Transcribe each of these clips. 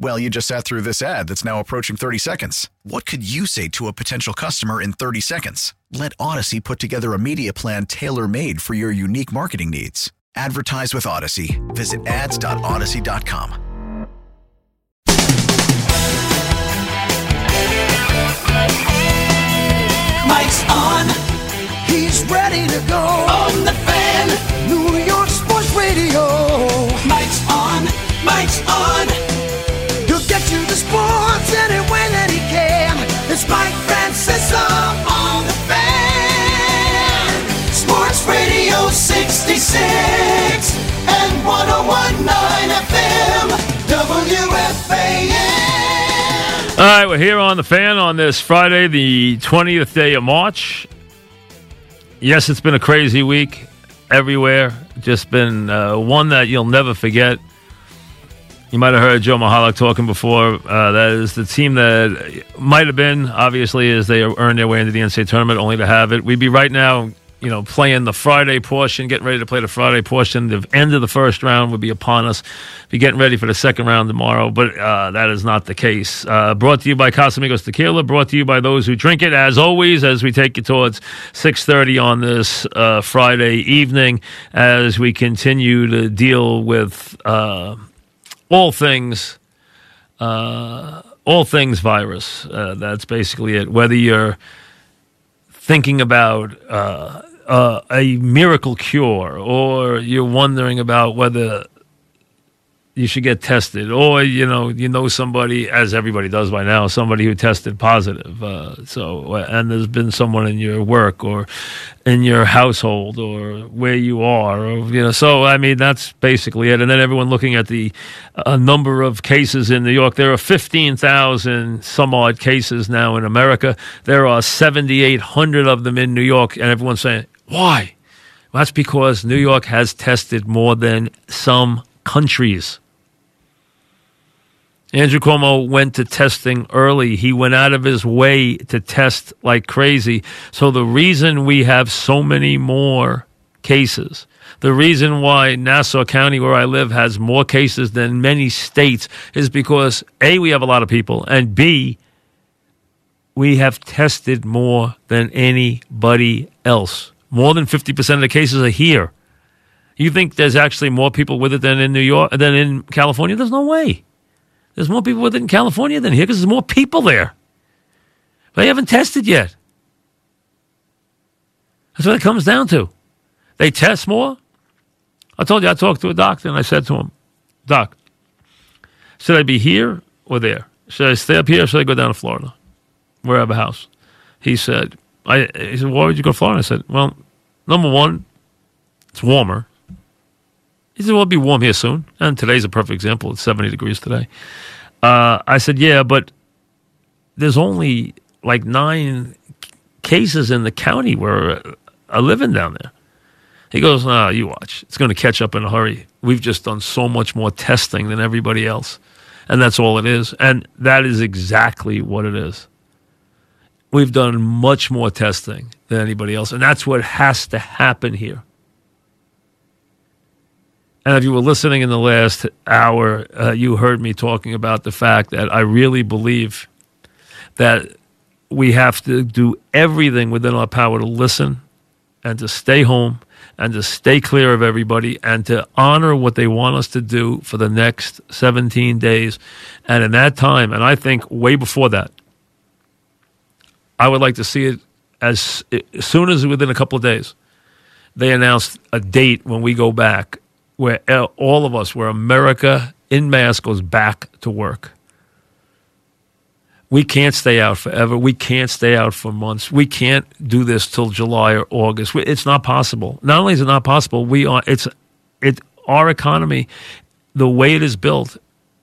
Well, you just sat through this ad that's now approaching 30 seconds. What could you say to a potential customer in 30 seconds? Let Audacy put together a media plan tailor made for your unique marketing needs. Advertise with Audacy. Visit ads.audacy.com. Mike's on. He's ready to go. On the fan. New York Sports Radio. Mike's on. Mike's on. Sports any way that he can. It's Mike Francesa on the fan. Sports Radio 66 and 1019 FM. WFAN. All right, we're here on the fan on this Friday, the 20th day of March. Yes, it's been a crazy week everywhere. Just been uh, one that you'll never forget. You might have heard Joe Mihalich talking before. Uh, that is the team that might have been, obviously, as they earned their way into the NCAA tournament, only to have it. We'd be right now, you know, playing the Friday portion, getting ready to play the Friday portion. The end of the first round would be upon us. Be getting ready for the second round tomorrow, but uh, that is not the case. Uh, brought to you by Casamigos Tequila. Brought to you by those who drink it. As always, as we take you towards six thirty on this uh, Friday evening, as we continue to deal with uh, all things. Uh, all things virus. Uh, that's basically it. Whether you're thinking about uh, uh, a miracle cure, or you're wondering about whether you should get tested, or you know, you know somebody, as everybody does by now, somebody who tested positive. Uh, so, and there's been someone in your work or in your household or where you are, or you know. So, I mean, that's basically it. And then everyone looking at the uh, number of cases in New York. There are fifteen thousand some odd cases now in America. There are seventy eight hundred of them in New York, and everyone's saying, "Why?" Well, that's because New York has tested more than some countries. Andrew Cuomo went to testing early. He went out of his way to test like crazy. So the reason we have so many more cases, the reason why Nassau County, where I live, has more cases than many states is because A, we have a lot of people, and B, we have tested more than anybody else. More than 50% of the cases are here. You think there's actually more people with it than in New York, than in California? There's no way. There's more people with it in California than here because there's more people there. But They haven't tested yet. That's what it comes down to. They test more. I told you I talked to a doctor and I said to him, Doc, should I be here or there? Should I stay up here or should I go down to Florida? Where I have a house. He said, I, he said, why would you go to Florida? I said, well, number one, it's warmer. He said, well, it'll be warm here soon. And today's a perfect example. It's 70 degrees today. Uh, I said, yeah, but there's only like nine cases in the county where I living down there. He goes, nah, you watch. It's going to catch up in a hurry. We've just done so much more testing than everybody else. And that's all it is. And that is exactly what it is. We've done much more testing than anybody else. And that's what has to happen here. And if you were listening in the last hour, uh, you heard me talking about the fact that I really believe that we have to do everything within our power to listen and to stay home and to stay clear of everybody and to honor what they want us to do for the next 17 days. And in that time, and I think way before that, I would like to see it as, as soon as within a couple of days, they announced a date when we go back where all of us, where America in mass goes back to work. We can't stay out forever. We can't stay out for months. We can't do this till July or August. It's not possible. Not only is it not possible, we are. It's it. Our economy, the way it is built,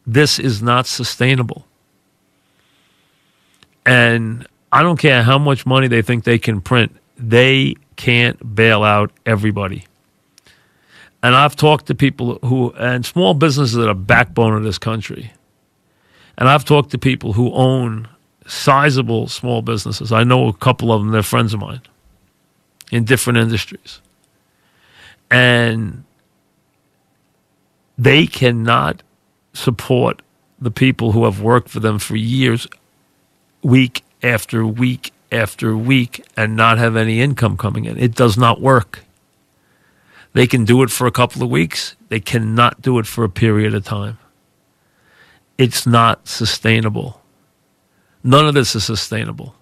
this is not sustainable. And I don't care how much money they think they can print. They can't bail out everybody. And I've talked to people who, and small businesses are are backbone of this country. And I've talked to people who own sizable small businesses. I know a couple of them, they're friends of mine in different industries. And they cannot support the people who have worked for them for years, week after week after week, and not have any income coming in. It does not work. They can do it for a couple of weeks. They cannot do it for a period of time. It's not sustainable. None of this is sustainable.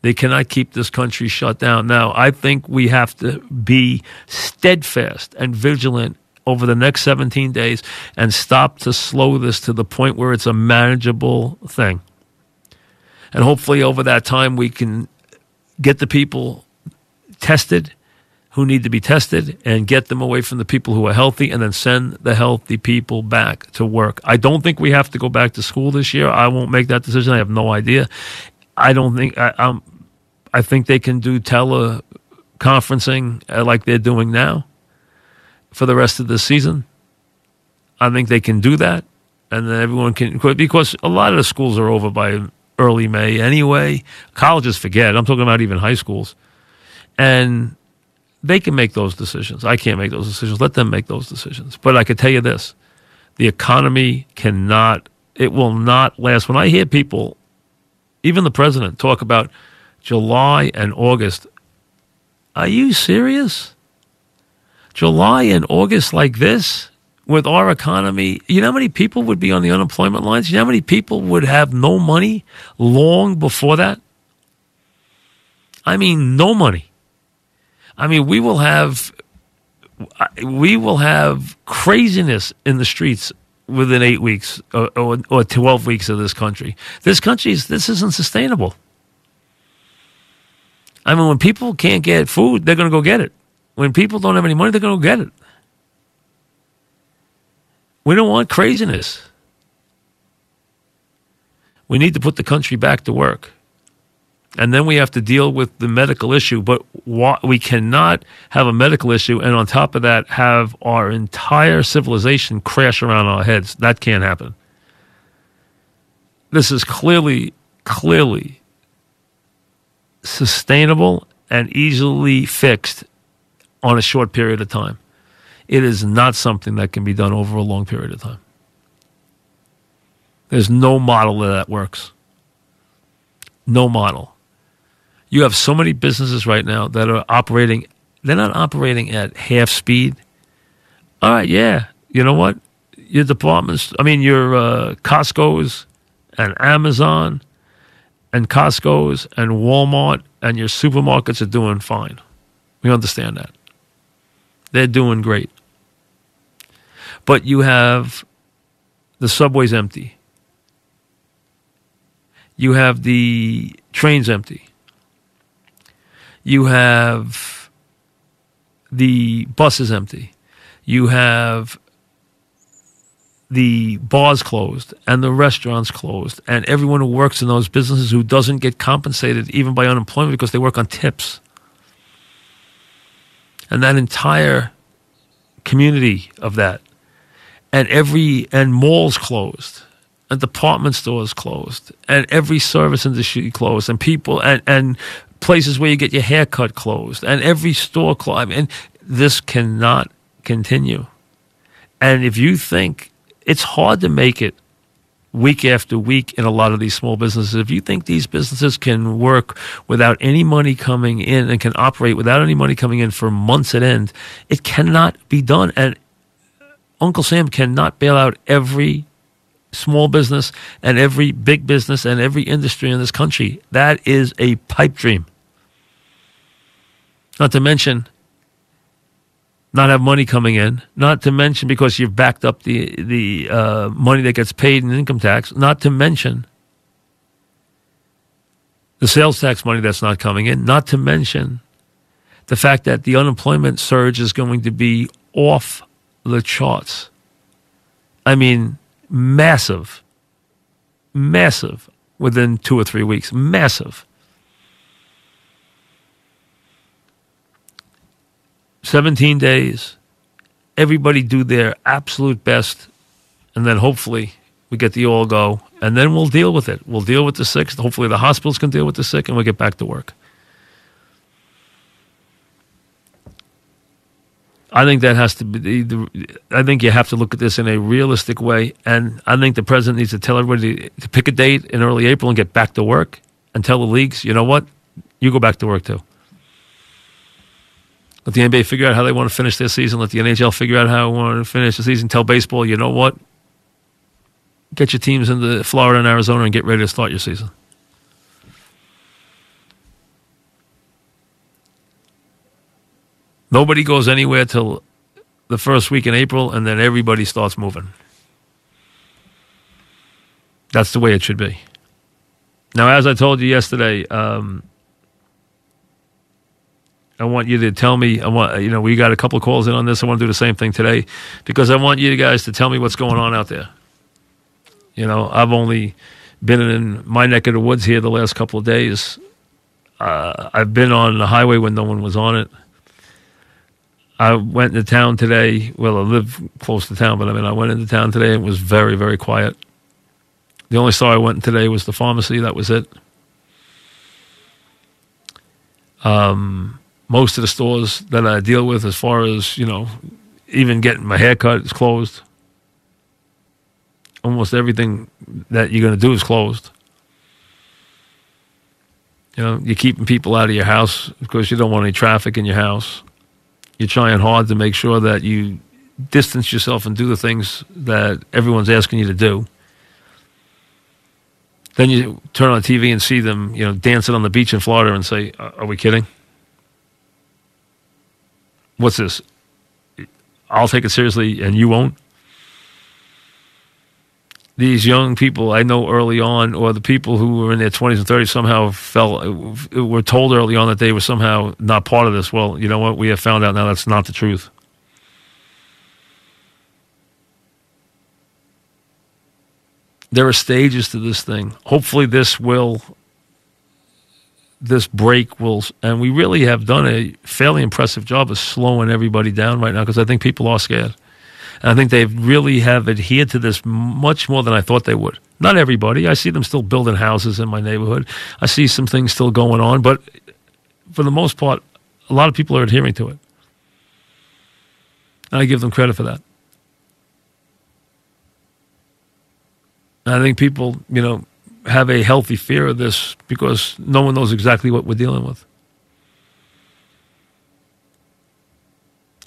They cannot keep this country shut down. Now, I think we have to be steadfast and vigilant over the next 17 days and stop to slow this to the point where it's a manageable thing. And hopefully, over that time, we can get the people tested who need to be tested and get them away from the people who are healthy and then send the healthy people back to work. I don't think we have to go back to school this year. I won't make that decision. I have no idea. I don't think I, I'm, I think they can do teleconferencing uh, like they're doing now for the rest of the season. I think they can do that, and then everyone can because a lot of the schools are over by early May anyway. Colleges forget. I'm talking about even high schools, and they can make those decisions. I can't make those decisions. Let them make those decisions. But I can tell you this the economy cannot, it will not last. When I hear people, even the president, talk about July and August, are you serious? July and August like this with our economy, you know how many people would be on the unemployment lines? You know how many people would have no money long before that? I mean, no money. I mean, we will have we will have craziness in the streets within eight weeks or, or, or twelve weeks of this country. This country is this isn't sustainable. I mean, when people can't get food, they're going to go get it. When people don't have any money, they're going to go get it. We don't want craziness. We need to put the country back to work and then we have to deal with the medical issue. But we cannot have a medical issue and on top of that have our entire civilization crash around our heads. That can't happen. This is clearly, clearly sustainable and easily fixed on a short period of time. It is not something that can be done over a long period of time. There's no model that works. No model. You have so many businesses right now that are operating, they're not operating at half speed. All right, yeah. You know what? Your departments, I mean, your uh, Costco's and Amazon and Costco's and Walmart and your supermarkets are doing fine. We understand that. They're doing great. But you have the subways empty. You have the trains empty you have the buses empty. You have the bars closed and the restaurants closed and everyone who works in those businesses who doesn't get compensated even by unemployment because they work on tips. And that entire community of that and every and malls closed and department stores closed and every service industry closed and people and, and places where you get your hair cut closed and every store closed. And this cannot continue. And if you think it's hard to make it week after week in a lot of these small businesses, if you think these businesses can work without any money coming in and can operate without any money coming in for months at end, it cannot be done. And Uncle Sam cannot bail out every small business and every big business and every industry in this country. That is a pipe dream. Not to mention, not have money coming in, not to mention because you've backed up the the uh, money that gets paid in income tax, not to mention the sales tax money that's not coming in, not to mention the fact that the unemployment surge is going to be off the charts. I mean, massive, massive within two or three weeks, massive. 17 days. Everybody do their absolute best, and then hopefully we get the all go, and then we'll deal with it. We'll deal with the sick. Hopefully the hospitals can deal with the sick, and we'll get back to work. I think that has to be. The, I think you have to look at this in a realistic way, and I think the president needs to tell everybody to pick a date in early April and get back to work, and tell the leagues, you know what, you go back to work too. Let the NBA figure out how they want to finish their season. Let the NHL figure out how they want to finish the season. Tell baseball, you know what? Get your teams into Florida and Arizona and get ready to start your season. Nobody goes anywhere till the first week in April, and then everybody starts moving. That's the way it should be. Now, as I told you yesterday, um, I want you to tell me. I want you know we got a couple of calls in on this. I want to do the same thing today because I want you guys to tell me what's going on out there. You know, I've only been in my neck of the woods here the last couple of days. Uh, I've been on the highway when no one was on it. I went into town today. Well, I live close to town, but I mean, I went into town today. and It was very, very quiet. The only store I went today was the pharmacy. That was it. Um, most of the stores that I deal with, as far as you know, even getting my hair cut is closed. Almost everything that you're going to do is closed. You know, you're keeping people out of your house because you don't want any traffic in your house. You're trying hard to make sure that you distance yourself and do the things that everyone's asking you to do. Then you turn on TV and see them, you know, dancing on the beach in Florida and say, "Are we kidding?" what's this? I'll take it seriously and you won't. These young people I know early on, or the people who were in their 20s and 30s, somehow felt, were told early on that they were somehow not part of this. Well, you know what? We have found out now that's not the truth. There are stages to this thing. Hopefully, this will this break will, and we really have done a fairly impressive job of slowing everybody down right now because I think people are scared. And I think they really have adhered to this much more than I thought they would. Not everybody. I see them still building houses in my neighborhood. I see some things still going on, but for the most part, a lot of people are adhering to it. And I give them credit for that. And I think people, you know, have a healthy fear of this because no one knows exactly what we're dealing with.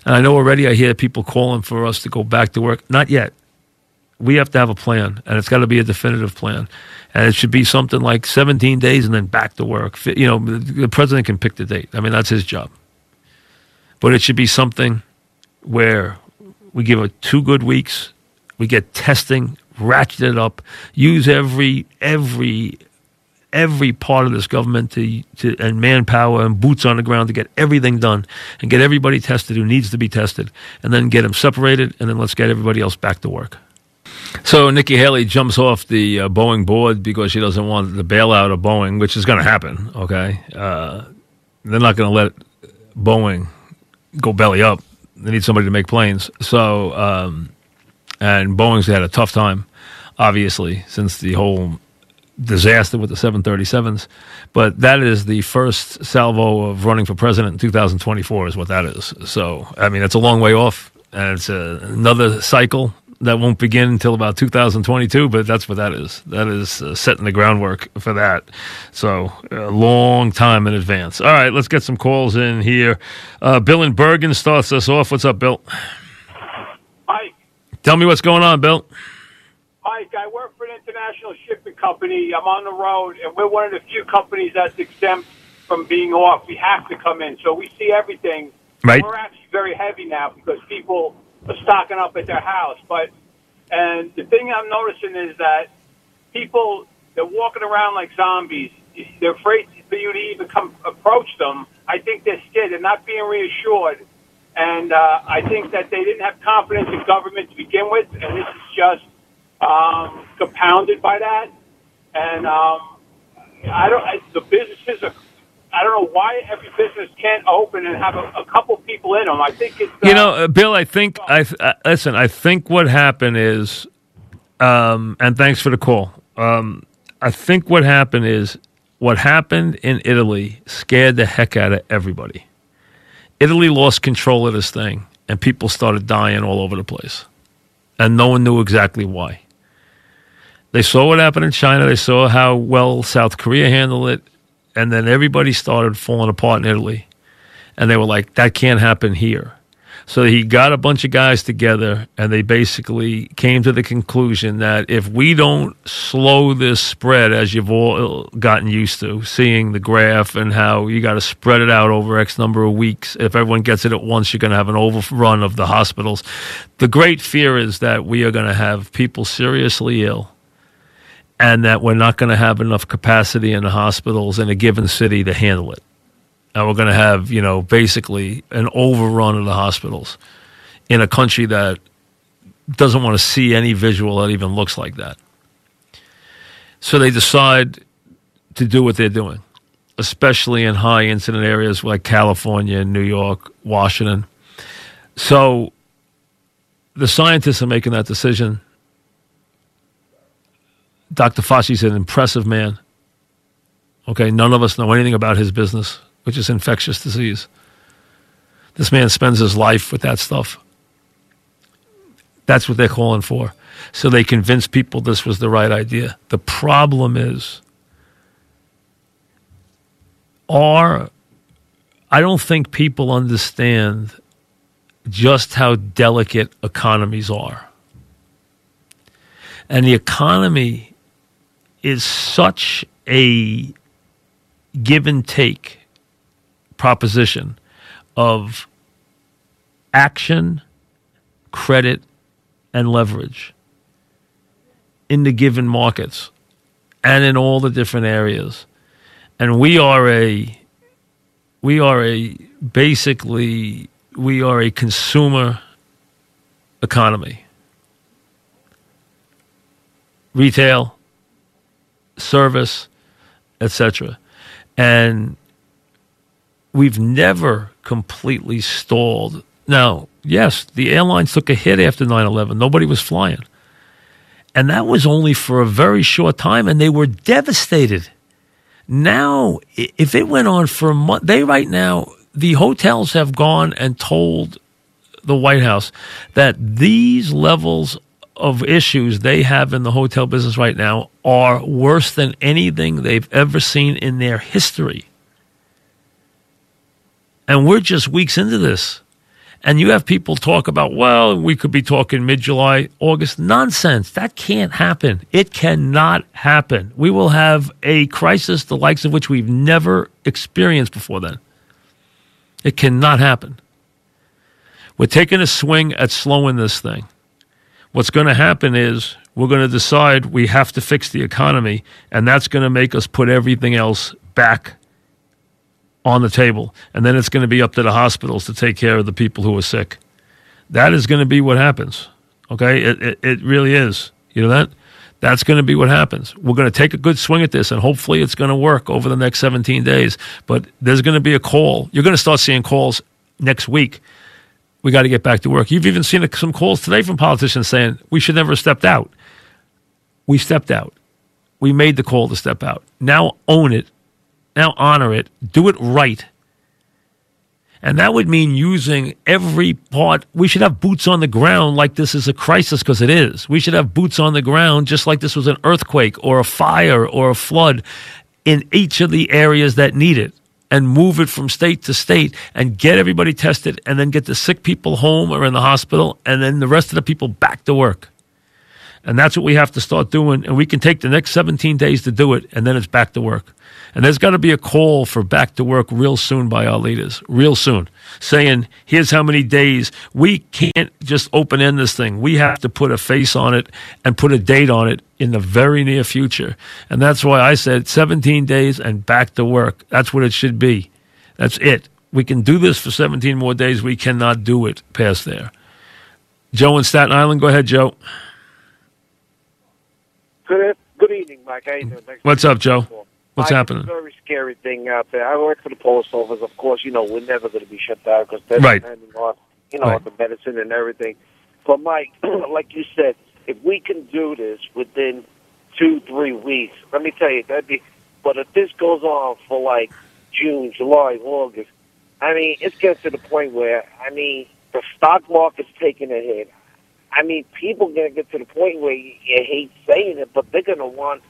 And I know already I hear people calling for us to go back to work. Not yet. We have to have a plan, and it's got to be a definitive plan. And it should be something like 17 days and then back to work. You know, the president can pick the date. I mean, that's his job. But it should be something where we give it two good weeks, we get testing ratchet it up, use every every every part of this government to, to and manpower and boots on the ground to get everything done and get everybody tested who needs to be tested, and then get them separated, and then let's get everybody else back to work. So Nikki Haley jumps off the uh, Boeing board because she doesn't want the bailout of Boeing, which is going to happen. Okay, uh, they're not going to let Boeing go belly up. They need somebody to make planes. So, um, and Boeing's had a tough time obviously, since the whole disaster with the 737s. But that is the first salvo of running for president in 2024, is what that is. So, I mean, it's a long way off, and it's a, another cycle that won't begin until about 2022, but that's what that is. That is uh, setting the groundwork for that. So, a long time in advance. All right, let's get some calls in here. Uh, Bill in Bergen starts us off. What's up, Bill? Hi. Tell me what's going on, Bill. Mike, I work for an international shipping company. I'm on the road, and we're one of the few companies that's exempt from being off. We have to come in, so we see everything. Right. We're actually very heavy now because people are stocking up at their house. But and the thing I'm noticing is that people they're walking around like zombies. They're afraid for you to even come approach them. I think they're scared. They're not being reassured. And uh, I think that they didn't have confidence in government to begin with, and this is just um, compounded by that. And um, I don't. I, the businesses are. I don't know why every business can't open and have a, a couple people in them. I think it's. Uh, You know, uh, Bill, I think I uh, listen. I think what happened is, um, and thanks for the call. Um, I think what happened is what happened in Italy scared the heck out of everybody. Italy lost control of this thing, and people started dying all over the place, and no one knew exactly why. They saw what happened in China. They saw how well South Korea handled it, and then everybody started falling apart in Italy and they were like, that can't happen here. So he got a bunch of guys together, and they basically came to the conclusion that if we don't slow this spread, as you've all gotten used to, seeing the graph and how you got to spread it out over X number of weeks, if everyone gets it at once, you're going to have an overrun of the hospitals. The great fear is that we are going to have people seriously ill and that we're not going to have enough capacity in the hospitals in a given city to handle it and we're going to have you know basically an overrun of the hospitals in a country that doesn't want to see any visual that even looks like that. So they decide to do what they're doing, especially in high incident areas like California, New York, Washington. So the scientists are making that decision. Dr. Fauci's an impressive man. Okay, none of us know anything about his business which is infectious disease. This man spends his life with that stuff. That's what they're calling for. So they convince people this was the right idea. The problem is, are I don't think people understand just how delicate economies are. And the economy is such a give and take proposition of action, credit, and leverage in the given markets and in all the different areas. And we are a we are a basically we are a consumer economy. Retail, service, etc. And we've never completely stalled. Now, yes, the airlines took a hit after 9 11. Nobody was flying. And that was only for a very short time, and they were devastated. Now, if it went on for a month, they right now, the hotels have gone and told the White House that these levels of issues they have in the hotel business right now are worse than anything they've ever seen in their history. And we're just weeks into this. And you have people talk about, well, we could be talking mid July, August. Nonsense. That can't happen. It cannot happen. We will have a crisis the likes of which we've never experienced before then. It cannot happen. We're taking a swing at slowing this thing. What's going to happen is we're going to decide we have to fix the economy, and that's going to make us put everything else back on the table. And then it's going to be up to the hospitals to take care of the people who are sick. That is going to be what happens. Okay? It, it, it really is. You know that? That's going to be what happens. We're going to take a good swing at this, and hopefully it's going to work over the next 17 days. But there's going to be a call. You're going to start seeing calls next week. We got to get back to work. You've even seen some calls today from politicians saying we should never have stepped out. We stepped out. We made the call to step out. Now own it now honor it, do it right. And that would mean using every part. We should have boots on the ground like this is a crisis because it is. We should have boots on the ground just like this was an earthquake or a fire or a flood in each of the areas that need it and move it from state to state and get everybody tested and then get the sick people home or in the hospital and then the rest of the people back to work. And that's what we have to start doing. And we can take the next 17 days to do it, and then it's back to work. And there's got to be a call for back to work real soon by our leaders, real soon, saying, here's how many days. We can't just open end this thing. We have to put a face on it and put a date on it in the very near future. And that's why I said 17 days and back to work. That's what it should be. That's it. We can do this for 17 more days. We cannot do it past there. Joe in Staten Island, go ahead, Joe. Good, good evening, Mike. How you doing? Thanks What's up, Joe? What's happening? Very scary thing out there. I work for the post office. Of course, you know we're never going to be shut down because they're Right. depending on you know Right. the medicine and everything. But Mike, like you said, if we can do this within two, three weeks, let me tell you that'd be. But if this goes on for like June, July, August, I mean, it's getting to the point where I mean the stock market's taking a hit. I mean, people gonna get to the point where you, you hate saying it, but they're gonna want.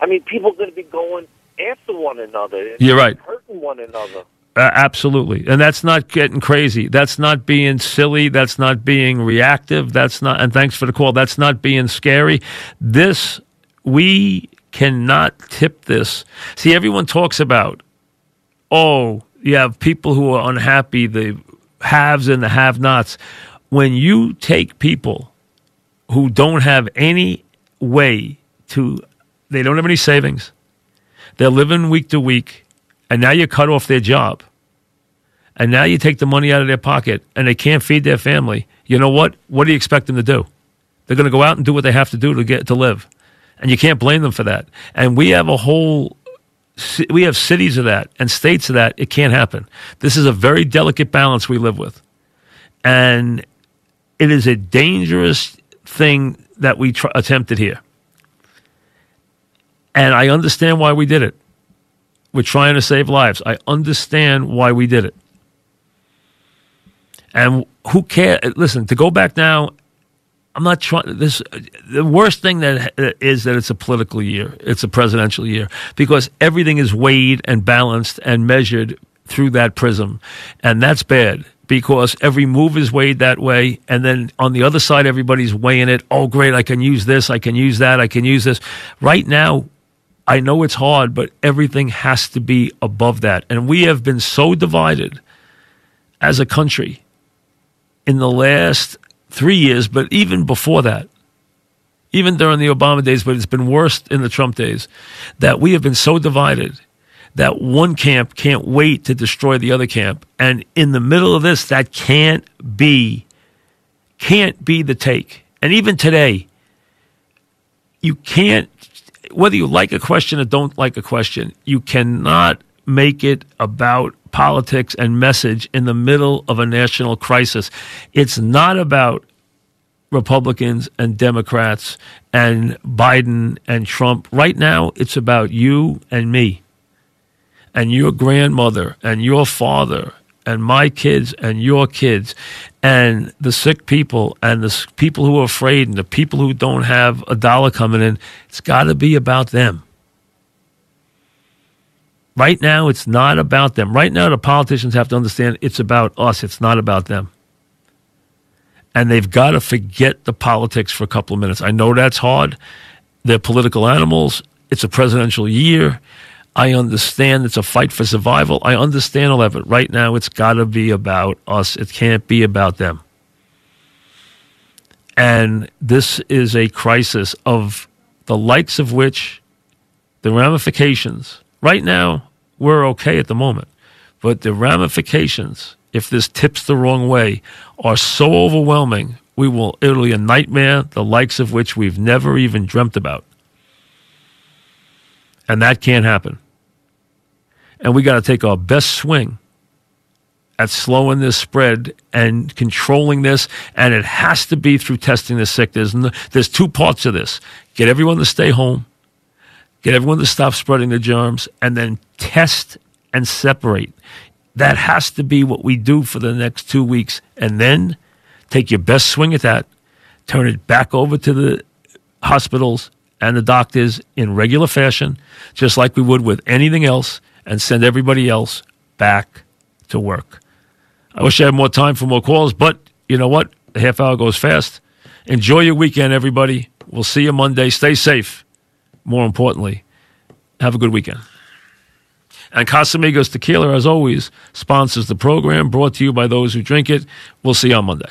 I mean, people gonna be going after one another. You're right. Hurting one another. Uh, absolutely. And that's not getting crazy. That's not being silly. That's not being reactive. That's not, and thanks for the call. That's not being scary. This, we cannot tip this. See, everyone talks about, oh, you have people who are unhappy, the haves and the have nots. When you take people who don't have any way to, they don't have any savings, they're living week to week, and now you cut off their job. And now you take the money out of their pocket and they can't feed their family. You know what? What do you expect them to do? They're going to go out and do what they have to do to get to live. And you can't blame them for that. And we have a whole we have cities of that and states of that. It can't happen. This is a very delicate balance we live with. And it is a dangerous thing that we tr- attempted here. And I understand why we did it. We're trying to save lives. I understand why we did it. And who cares? Listen, to go back now, I'm not trying. This the worst thing that uh, is that it's a political year. It's a presidential year because everything is weighed and balanced and measured through that prism, and that's bad because every move is weighed that way. And then on the other side, everybody's weighing it. Oh, great! I can use this. I can use that. I can use this. Right now, I know it's hard, but everything has to be above that. And we have been so divided as a country in the last three years, but even before that, even during the Obama days, but it's been worse in the Trump days, that we have been so divided that one camp can't wait to destroy the other camp. And in the middle of this, that can't be, can't be the take. And even today, you can't, whether you like a question or don't like a question, you cannot make it about politics and message in the middle of a national crisis. It's not about Republicans and Democrats and Biden and Trump. Right now, it's about you and me and your grandmother and your father and my kids and your kids and the sick people and the people who are afraid and the people who don't have a dollar coming in. It's got to be about them. Right now, it's not about them. Right now, the politicians have to understand it's about us. It's not about them. And they've got to forget the politics for a couple of minutes. I know that's hard. They're political animals. It's a presidential year. I understand it's a fight for survival. I understand all that, but right now it's got to be about us. It can't be about them. And this is a crisis of the likes of which the ramifications, right now, we're okay at the moment, but the ramifications, if this tips the wrong way, are so overwhelming, we will, it'll be a nightmare, the likes of which we've never even dreamt about. And that can't happen. And we got to take our best swing at slowing this spread and controlling this. And it has to be through testing the sick. There's, no, there's two parts of this get everyone to stay home, get everyone to stop spreading the germs, and then test and separate. That has to be what we do for the next two weeks. And then take your best swing at that, turn it back over to the hospitals and the doctors in regular fashion, just like we would with anything else, and send everybody else back to work. I wish I had more time for more calls, but you know what? The half hour goes fast. Enjoy your weekend, everybody. We'll see you Monday. Stay safe. More importantly, have a good weekend. And Casamigos Tequila, as always, sponsors the program, brought to you by those who drink it. We'll see you on Monday.